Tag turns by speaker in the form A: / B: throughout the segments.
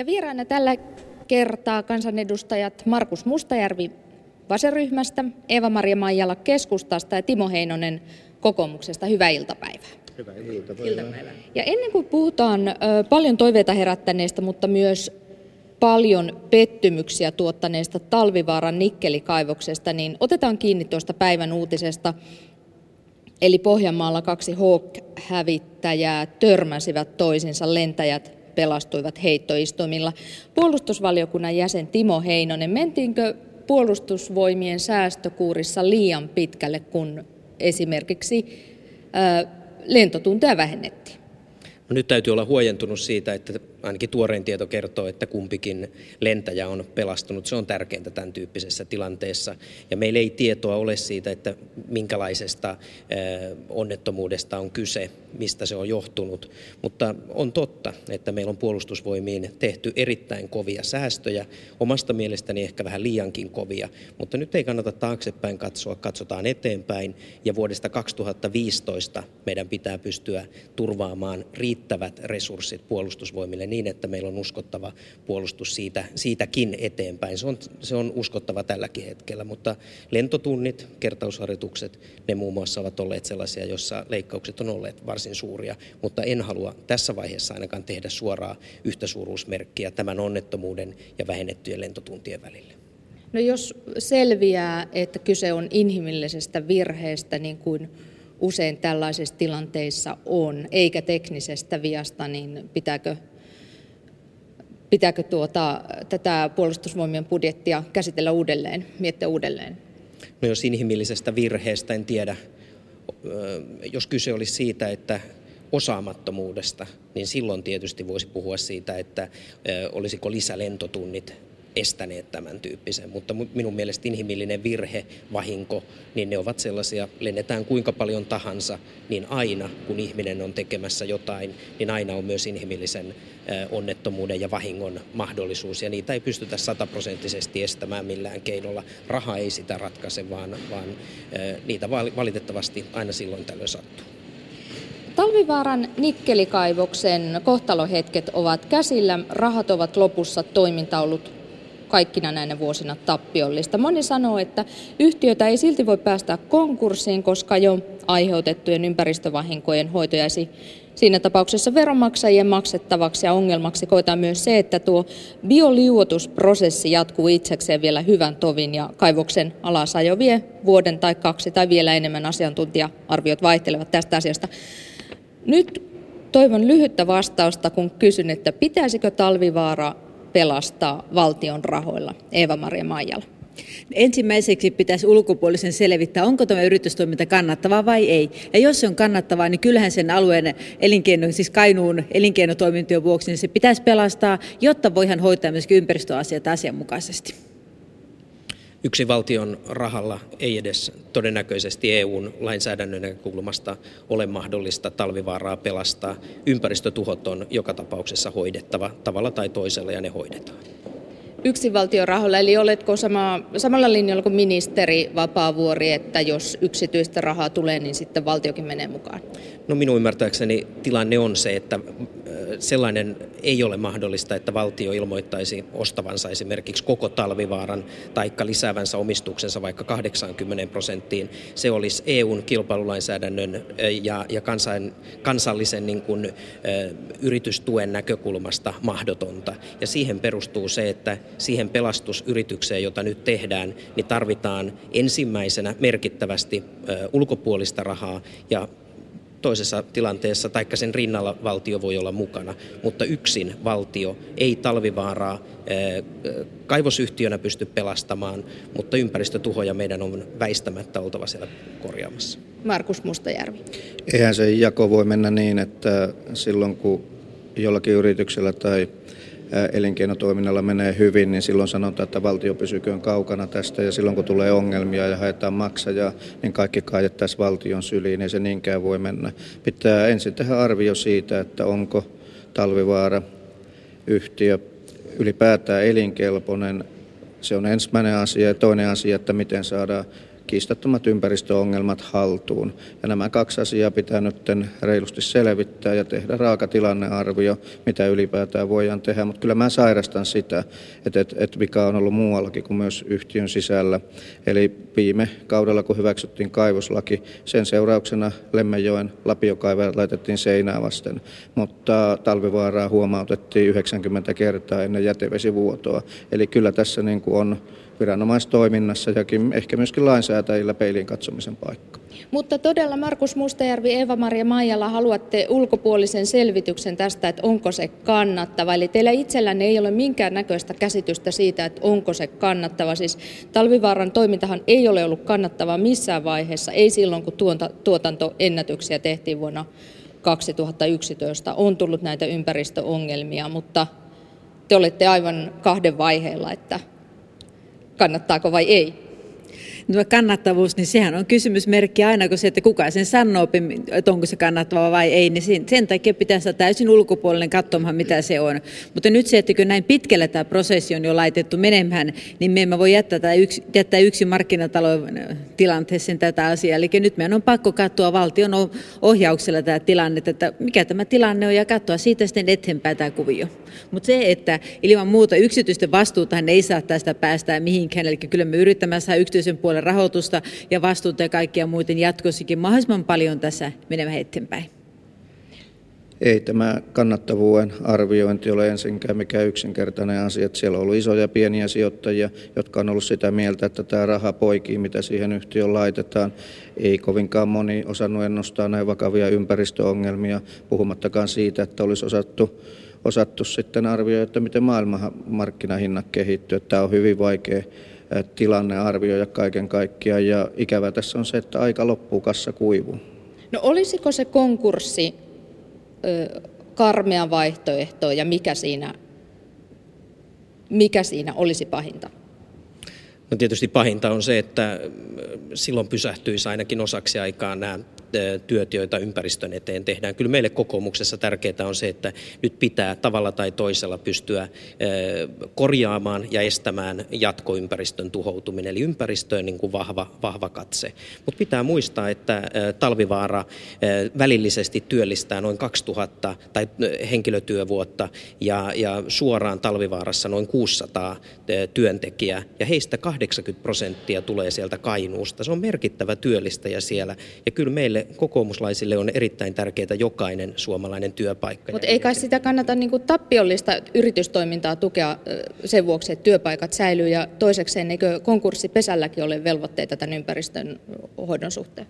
A: Ja vieraana tällä kertaa kansanedustajat Markus Mustajärvi vaseryhmästä, Eeva-Maria Maijala keskustasta ja Timo Heinonen kokoomuksesta. Hyvää iltapäivää.
B: Hyvää iltapäivää. iltapäivää.
A: Ja ennen kuin puhutaan ö, paljon toiveita herättäneestä, mutta myös paljon pettymyksiä tuottaneesta Talvivaaran nikkelikaivoksesta, niin otetaan kiinni tuosta päivän uutisesta. Eli Pohjanmaalla kaksi Hawk-hävittäjää törmäsivät toisinsa, lentäjät pelastuivat heittoistumilla. Puolustusvaliokunnan jäsen Timo Heinonen, mentiinkö puolustusvoimien säästökuurissa liian pitkälle, kun esimerkiksi lentotunteja vähennettiin?
B: No nyt täytyy olla huojentunut siitä, että ainakin tuorein tieto kertoo, että kumpikin lentäjä on pelastunut. Se on tärkeintä tämän tyyppisessä tilanteessa. Ja meillä ei tietoa ole siitä, että minkälaisesta onnettomuudesta on kyse, mistä se on johtunut. Mutta on totta, että meillä on puolustusvoimiin tehty erittäin kovia säästöjä, omasta mielestäni ehkä vähän liiankin kovia. Mutta nyt ei kannata taaksepäin katsoa, katsotaan eteenpäin. Ja vuodesta 2015 meidän pitää pystyä turvaamaan riittävät resurssit puolustusvoimille niin, että meillä on uskottava puolustus siitä, siitäkin eteenpäin. Se on, se on uskottava tälläkin hetkellä, mutta lentotunnit, kertausharjoitukset, ne muun muassa ovat olleet sellaisia, joissa leikkaukset on olleet varsin suuria, mutta en halua tässä vaiheessa ainakaan tehdä suoraa yhtäsuuruusmerkkiä tämän onnettomuuden ja vähennettyjen lentotuntien välille.
A: No jos selviää, että kyse on inhimillisestä virheestä, niin kuin usein tällaisissa tilanteissa on, eikä teknisestä viasta, niin pitääkö pitääkö tuota, tätä puolustusvoimien budjettia käsitellä uudelleen, miettiä uudelleen?
B: No jos inhimillisestä virheestä en tiedä, jos kyse olisi siitä, että osaamattomuudesta, niin silloin tietysti voisi puhua siitä, että olisiko lisälentotunnit estäneet tämän tyyppisen. Mutta minun mielestä inhimillinen virhe, vahinko, niin ne ovat sellaisia, lennetään kuinka paljon tahansa, niin aina kun ihminen on tekemässä jotain, niin aina on myös inhimillisen onnettomuuden ja vahingon mahdollisuus. Ja niitä ei pystytä sataprosenttisesti estämään millään keinolla. Raha ei sitä ratkaise, vaan, vaan niitä valitettavasti aina silloin tällöin sattuu.
A: Talvivaaran nikkelikaivoksen kohtalohetket ovat käsillä, rahat ovat lopussa, toiminta ollut kaikkina näinä vuosina tappiollista. Moni sanoo, että yhtiötä ei silti voi päästä konkurssiin, koska jo aiheutettujen ympäristövahinkojen hoito jäisi siinä tapauksessa veronmaksajien maksettavaksi ja ongelmaksi koetaan myös se, että tuo bioliuotusprosessi jatkuu itsekseen vielä hyvän tovin ja kaivoksen alasajo vie vuoden tai kaksi tai vielä enemmän asiantuntija-arviot vaihtelevat tästä asiasta. Nyt toivon lyhyttä vastausta, kun kysyn, että pitäisikö talvivaara pelastaa valtion rahoilla? Eeva-Maria Maijala.
C: Ensimmäiseksi pitäisi ulkopuolisen selvittää, onko tämä yritystoiminta kannattavaa vai ei. Ja jos se on kannattavaa, niin kyllähän sen alueen elinkeino, siis Kainuun elinkeinotoimintojen vuoksi, niin se pitäisi pelastaa, jotta voidaan hoitaa myöskin ympäristöasiat asianmukaisesti.
B: Yksi valtion rahalla ei edes todennäköisesti EUn lainsäädännön näkökulmasta ole mahdollista talvivaaraa pelastaa. Ympäristötuhot on joka tapauksessa hoidettava tavalla tai toisella ja ne hoidetaan
A: yksinvaltiorahoilla, eli oletko sama, samalla linjalla kuin ministeri Vapaavuori, että jos yksityistä rahaa tulee, niin sitten valtiokin menee mukaan?
B: No minun ymmärtääkseni tilanne on se, että sellainen ei ole mahdollista, että valtio ilmoittaisi ostavansa esimerkiksi koko talvivaaran taikka lisäävänsä omistuksensa vaikka 80 prosenttiin. Se olisi EUn kilpailulainsäädännön ja, ja kansain, kansallisen niin kuin, yritystuen näkökulmasta mahdotonta. Ja siihen perustuu se, että siihen pelastusyritykseen, jota nyt tehdään, niin tarvitaan ensimmäisenä merkittävästi ulkopuolista rahaa ja toisessa tilanteessa, taikka sen rinnalla valtio voi olla mukana, mutta yksin valtio ei talvivaaraa kaivosyhtiönä pysty pelastamaan, mutta ympäristötuhoja meidän on väistämättä oltava siellä korjaamassa.
A: Markus Mustajärvi.
D: Eihän se jako voi mennä niin, että silloin kun jollakin yrityksellä tai elinkeinotoiminnalla menee hyvin, niin silloin sanotaan, että valtio pysyköön kaukana tästä ja silloin kun tulee ongelmia ja haetaan maksajaa, niin kaikki kaadettaisiin valtion syliin, ei se niinkään voi mennä. Pitää ensin tehdä arvio siitä, että onko talvivaara yhtiö ylipäätään elinkelpoinen. Se on ensimmäinen asia ja toinen asia, että miten saadaan kiistattomat ympäristöongelmat haltuun. Ja nämä kaksi asiaa pitää nyt reilusti selvittää ja tehdä raaka tilannearvio, mitä ylipäätään voidaan tehdä. Mutta kyllä mä sairastan sitä, että, että, että mikä on ollut muuallakin kuin myös yhtiön sisällä. Eli viime kaudella, kun hyväksyttiin kaivoslaki, sen seurauksena Lemmenjoen lapiokaivajat laitettiin seinää vasten, mutta talvivaaraa huomautettiin 90 kertaa ennen jätevesivuotoa. Eli kyllä tässä niin kuin on viranomaistoiminnassa ja ehkä myöskin lainsäätäjillä peiliin katsomisen paikka.
A: Mutta todella Markus Mustajärvi, Eva-Maria Maijala, haluatte ulkopuolisen selvityksen tästä, että onko se kannattava. Eli teillä itsellänne ei ole minkään näköistä käsitystä siitä, että onko se kannattava. Siis talvivaaran toimintahan ei ole ollut kannattavaa missään vaiheessa, ei silloin kun tuota, tuotantoennätyksiä tehtiin vuonna 2011. On tullut näitä ympäristöongelmia, mutta te olette aivan kahden vaiheella, että kannattaako vai ei
C: no kannattavuus, niin sehän on kysymysmerkki aina, kun se, että kuka sen sanoo, että onko se kannattava vai ei, niin sen takia pitää saada täysin ulkopuolinen katsomaan, mitä se on. Mutta nyt se, että kun näin pitkällä tämä prosessi on jo laitettu menemään, niin me emme voi jättää, yksi, jättää yksi markkinatalon tilanteeseen tätä asiaa. Eli nyt meidän on pakko katsoa valtion ohjauksella tämä tilanne, että mikä tämä tilanne on, ja katsoa siitä sitten eteenpäin tämä kuvio. Mutta se, että ilman muuta yksityisten vastuuta ei saa tästä päästää mihinkään, eli kyllä me yritämme saada yksityisen puolen rahoitusta ja vastuuta ja kaikkia muuten jatkossakin mahdollisimman paljon tässä menemään eteenpäin.
D: Ei tämä kannattavuuden arviointi ole ensinkään mikään yksinkertainen asia. Että siellä on ollut isoja ja pieniä sijoittajia, jotka on ollut sitä mieltä, että tämä raha poikii, mitä siihen yhtiöön laitetaan. Ei kovinkaan moni osannut ennustaa näin vakavia ympäristöongelmia, puhumattakaan siitä, että olisi osattu, osattu sitten arvioida, että miten maailmanmarkkinahinnat kehittyy. Tämä on hyvin vaikea tilanne arvioida kaiken kaikkiaan ja ikävä tässä on se, että aika loppuu, kassa kuivuu.
A: No olisiko se konkurssi ö, karmea vaihtoehto ja mikä siinä, mikä siinä olisi pahinta?
B: No tietysti pahinta on se, että silloin pysähtyisi ainakin osaksi aikaa nämä työt, joita ympäristön eteen tehdään. Kyllä meille kokoomuksessa tärkeää on se, että nyt pitää tavalla tai toisella pystyä korjaamaan ja estämään jatkoympäristön tuhoutuminen. Eli ympäristöön niin kuin vahva, vahva katse. Mutta pitää muistaa, että talvivaara välillisesti työllistää noin 2000 tai henkilötyövuotta ja, ja suoraan talvivaarassa noin 600 työntekijää ja heistä 80 prosenttia tulee sieltä Kainuusta. Se on merkittävä työllistäjä siellä ja kyllä meille meille kokoomuslaisille on erittäin tärkeää jokainen suomalainen työpaikka.
A: Mutta ei kai sitä kannata niin kuin tappiollista yritystoimintaa tukea sen vuoksi, että työpaikat säilyy ja toisekseen eikö konkurssipesälläkin ole velvoitteita tämän ympäristön hoidon suhteen?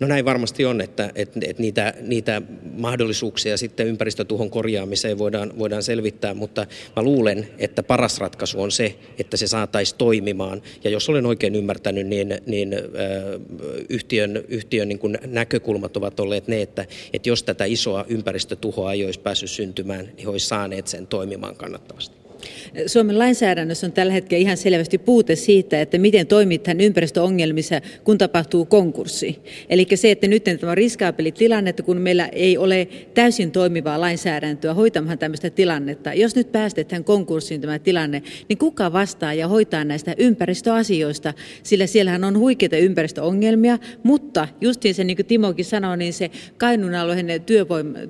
B: No näin varmasti on, että, että, että niitä, niitä mahdollisuuksia sitten ympäristötuhon korjaamiseen voidaan, voidaan selvittää, mutta mä luulen, että paras ratkaisu on se, että se saataisiin toimimaan. Ja jos olen oikein ymmärtänyt, niin, niin äh, yhtiön, yhtiön niin kuin näkökulmat ovat olleet ne, että, että jos tätä isoa ympäristötuhoa ei olisi päässyt syntymään, niin he olisivat saaneet sen toimimaan kannattavasti.
C: Suomen lainsäädännössä on tällä hetkellä ihan selvästi puute siitä, että miten toimitaan ympäristöongelmissa, kun tapahtuu konkurssi. Eli se, että nyt tämä riskaapeli tilanne, että kun meillä ei ole täysin toimivaa lainsäädäntöä hoitamaan tämmöistä tilannetta. Jos nyt päästetään konkurssiin tämä tilanne, niin kuka vastaa ja hoitaa näistä ympäristöasioista? Sillä siellähän on huikeita ympäristöongelmia, mutta justiin se, niin kuin Timokin sanoi, niin se Kainuun alueen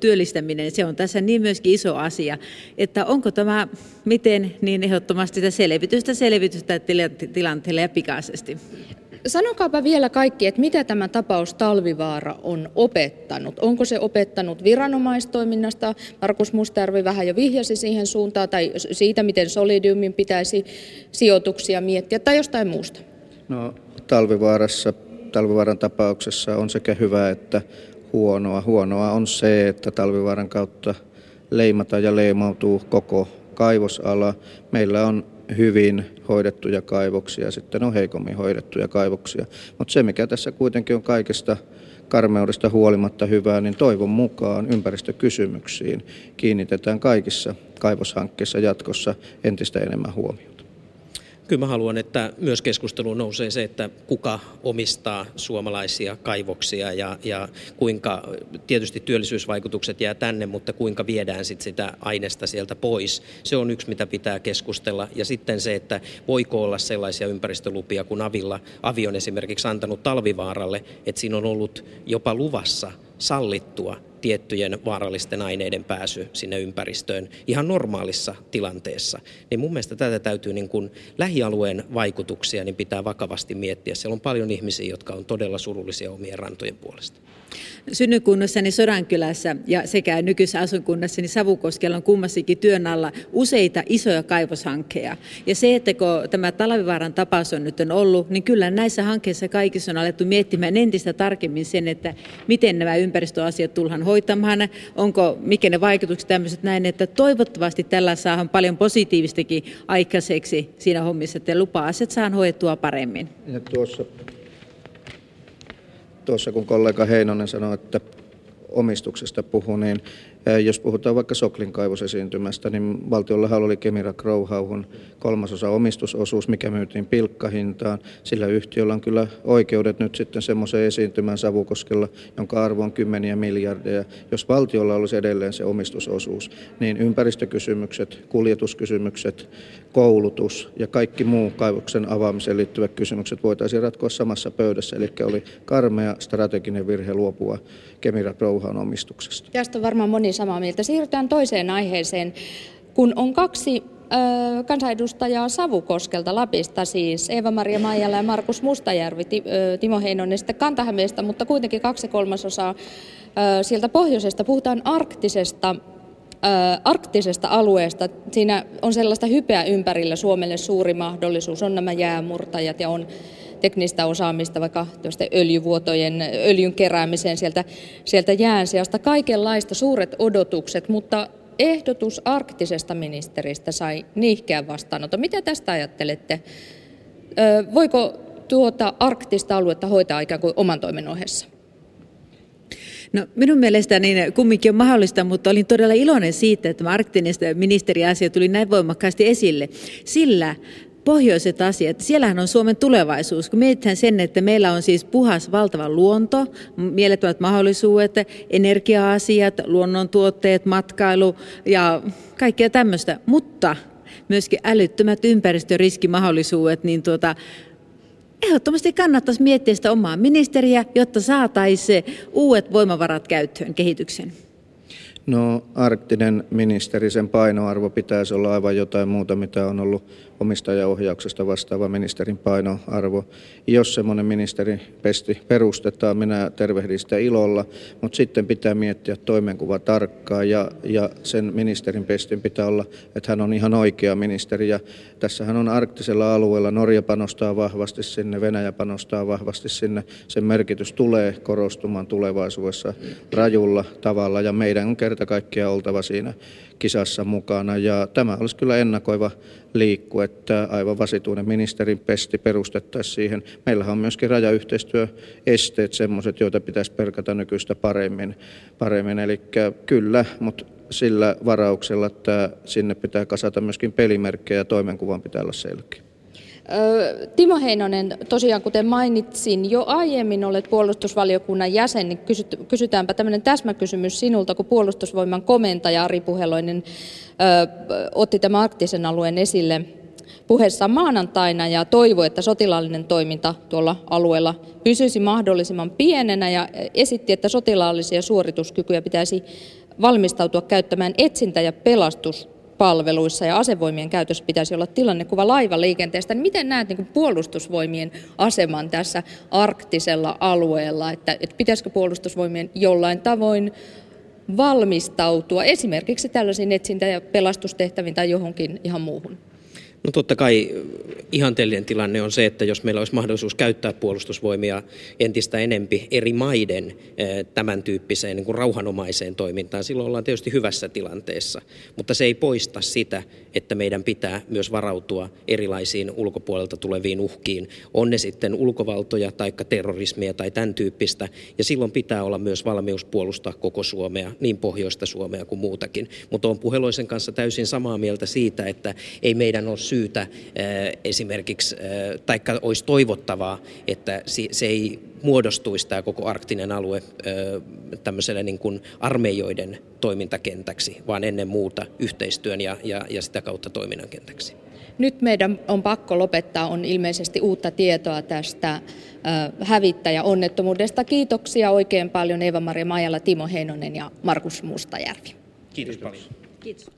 C: työllistäminen, se on tässä niin myöskin iso asia, että onko tämä miten, niin ehdottomasti sitä selvitystä selvitystä tilanteelle ja pikaisesti.
A: Sanokaapa vielä kaikki, että mitä tämä tapaus Talvivaara on opettanut. Onko se opettanut viranomaistoiminnasta? Markus Mustajärvi vähän jo vihjasi siihen suuntaan, tai siitä, miten Solidiumin pitäisi sijoituksia miettiä, tai jostain muusta?
D: No, Talvivaarassa, Talvivaaran tapauksessa on sekä hyvä että huonoa. Huonoa on se, että Talvivaaran kautta leimataan ja leimautuu koko kaivosala. Meillä on hyvin hoidettuja kaivoksia, sitten on heikommin hoidettuja kaivoksia. Mutta se, mikä tässä kuitenkin on kaikesta karmeudesta huolimatta hyvää, niin toivon mukaan ympäristökysymyksiin kiinnitetään kaikissa kaivoshankkeissa jatkossa entistä enemmän huomiota.
B: Kyllä mä haluan, että myös keskusteluun nousee se, että kuka omistaa suomalaisia kaivoksia ja, ja kuinka tietysti työllisyysvaikutukset jää tänne, mutta kuinka viedään sit sitä aineesta sieltä pois. Se on yksi, mitä pitää keskustella. Ja sitten se, että voiko olla sellaisia ympäristölupia, kun Avilla, Avi on esimerkiksi antanut Talvivaaralle, että siinä on ollut jopa luvassa sallittua tiettyjen vaarallisten aineiden pääsy sinne ympäristöön ihan normaalissa tilanteessa, niin mun mielestä tätä täytyy niin kuin lähialueen vaikutuksia niin pitää vakavasti miettiä. Siellä on paljon ihmisiä, jotka on todella surullisia omien rantojen puolesta.
C: Synnykunnassani Sodankylässä ja sekä nykyisessä asuinkunnassani Savukoskella on kummassakin työn alla useita isoja kaivoshankkeja. Ja se, että kun tämä Talvivaaran tapaus on nyt on ollut, niin kyllä näissä hankkeissa kaikissa on alettu miettimään entistä tarkemmin sen, että miten nämä ympäristöasiat tullaan hoitamaan, onko, mikä ne vaikutukset tämmöiset näin, että toivottavasti tällä saadaan paljon positiivistakin aikaiseksi siinä hommissa, että lupa-asiat saadaan hoidettua paremmin.
D: Ja tuossa tuossa kun kollega Heinonen sanoi, että omistuksesta puhui, niin jos puhutaan vaikka Soklin kaivosesiintymästä, niin valtiollahan oli Kemira Growhauhun kolmasosa omistusosuus, mikä myytiin pilkkahintaan. Sillä yhtiöllä on kyllä oikeudet nyt sitten semmoiseen esiintymään Savukoskella, jonka arvo on kymmeniä miljardeja. Jos valtiolla olisi edelleen se omistusosuus, niin ympäristökysymykset, kuljetuskysymykset, koulutus ja kaikki muu kaivoksen avaamiseen liittyvät kysymykset voitaisiin ratkoa samassa pöydässä. Eli oli karmea strateginen virhe luopua Kemira Growhaun omistuksesta.
A: Tästä varmaan moni samaa mieltä. Siirrytään toiseen aiheeseen. Kun on kaksi kansanedustajaa Savukoskelta, Lapista siis, Eeva-Maria Maijala ja Markus Mustajärvi, Timo Heinonen sitten Kantahämeestä, mutta kuitenkin kaksi kolmasosaa sieltä pohjoisesta. Puhutaan arktisesta arktisesta alueesta. Siinä on sellaista hypeä ympärillä Suomelle suuri mahdollisuus. On nämä jäämurtajat ja on teknistä osaamista vaikka öljyvuotojen, öljyn keräämiseen sieltä, sieltä jään seasta. Kaikenlaista suuret odotukset, mutta ehdotus arktisesta ministeristä sai niihkeän vastaanoton. Mitä tästä ajattelette? Voiko tuota arktista aluetta hoitaa ikään kuin oman toimen ohessa?
C: No minun mielestäni niin kumminkin on mahdollista, mutta olin todella iloinen siitä, että tämä arktinen ministeriasia tuli näin voimakkaasti esille, sillä pohjoiset asiat, siellähän on Suomen tulevaisuus. Kun mietitään sen, että meillä on siis puhas valtava luonto, mielettömät mahdollisuudet, energia-asiat, luonnontuotteet, matkailu ja kaikkea tämmöistä, mutta myöskin älyttömät ympäristöriskimahdollisuudet, niin tuota, ehdottomasti kannattaisi miettiä sitä omaa ministeriä, jotta saataisiin uudet voimavarat käyttöön kehityksen.
D: No arktinen ministeri, sen painoarvo pitäisi olla aivan jotain muuta, mitä on ollut omistajaohjauksesta vastaava ministerin painoarvo. Jos semmoinen pesti perustetaan, minä tervehdin sitä ilolla, mutta sitten pitää miettiä toimenkuva tarkkaan ja, ja sen ministerin pestin pitää olla, että hän on ihan oikea ministeri. Ja tässähän on arktisella alueella, Norja panostaa vahvasti sinne, Venäjä panostaa vahvasti sinne. Sen merkitys tulee korostumaan tulevaisuudessa rajulla tavalla ja meidän on kerta kaikkiaan oltava siinä kisassa mukana. Ja tämä olisi kyllä ennakoiva liikku, että aivan vasituinen ministerin pesti perustettaisiin siihen. Meillähän on myöskin rajayhteistyöesteet semmoiset, joita pitäisi perkata nykyistä paremmin. paremmin. Eli kyllä, mutta sillä varauksella, että sinne pitää kasata myöskin pelimerkkejä ja toimenkuvan pitää olla selkeä.
A: Timo Heinonen, tosiaan kuten mainitsin, jo aiemmin olet puolustusvaliokunnan jäsen, niin kysytäänpä tämmöinen täsmäkysymys sinulta, kun puolustusvoiman komentaja Ari Puheloinen otti tämän arktisen alueen esille puheessa maanantaina ja toivoi, että sotilaallinen toiminta tuolla alueella pysyisi mahdollisimman pienenä ja esitti, että sotilaallisia suorituskykyjä pitäisi valmistautua käyttämään etsintä- ja pelastus palveluissa ja asevoimien käytössä pitäisi olla tilannekuva laivaliikenteestä. Niin miten näet niin puolustusvoimien aseman tässä arktisella alueella, että, että pitäisikö puolustusvoimien jollain tavoin valmistautua esimerkiksi tällaisiin etsintä- ja pelastustehtäviin tai johonkin ihan muuhun?
B: No totta kai ihanteellinen tilanne on se, että jos meillä olisi mahdollisuus käyttää puolustusvoimia entistä enempi eri maiden eh, tämän tyyppiseen niin kuin rauhanomaiseen toimintaan, silloin ollaan tietysti hyvässä tilanteessa. Mutta se ei poista sitä, että meidän pitää myös varautua erilaisiin ulkopuolelta tuleviin uhkiin. On ne sitten ulkovaltoja tai terrorismia tai tämän tyyppistä. Ja silloin pitää olla myös valmius puolustaa koko Suomea, niin pohjoista Suomea kuin muutakin. Mutta on puheloisen kanssa täysin samaa mieltä siitä, että ei meidän ole syytä esimerkiksi, taikka olisi toivottavaa, että se ei muodostuisi tämä koko arktinen alue tämmöiselle niin kuin armeijoiden toimintakentäksi, vaan ennen muuta yhteistyön ja, ja, ja sitä kautta toiminnan kentäksi.
A: Nyt meidän on pakko lopettaa, on ilmeisesti uutta tietoa tästä hävittäjäonnettomuudesta. Kiitoksia oikein paljon Eeva-Maria Majala, Timo Heinonen ja Markus Mustajärvi.
B: Kiitos paljon.
C: Kiitos.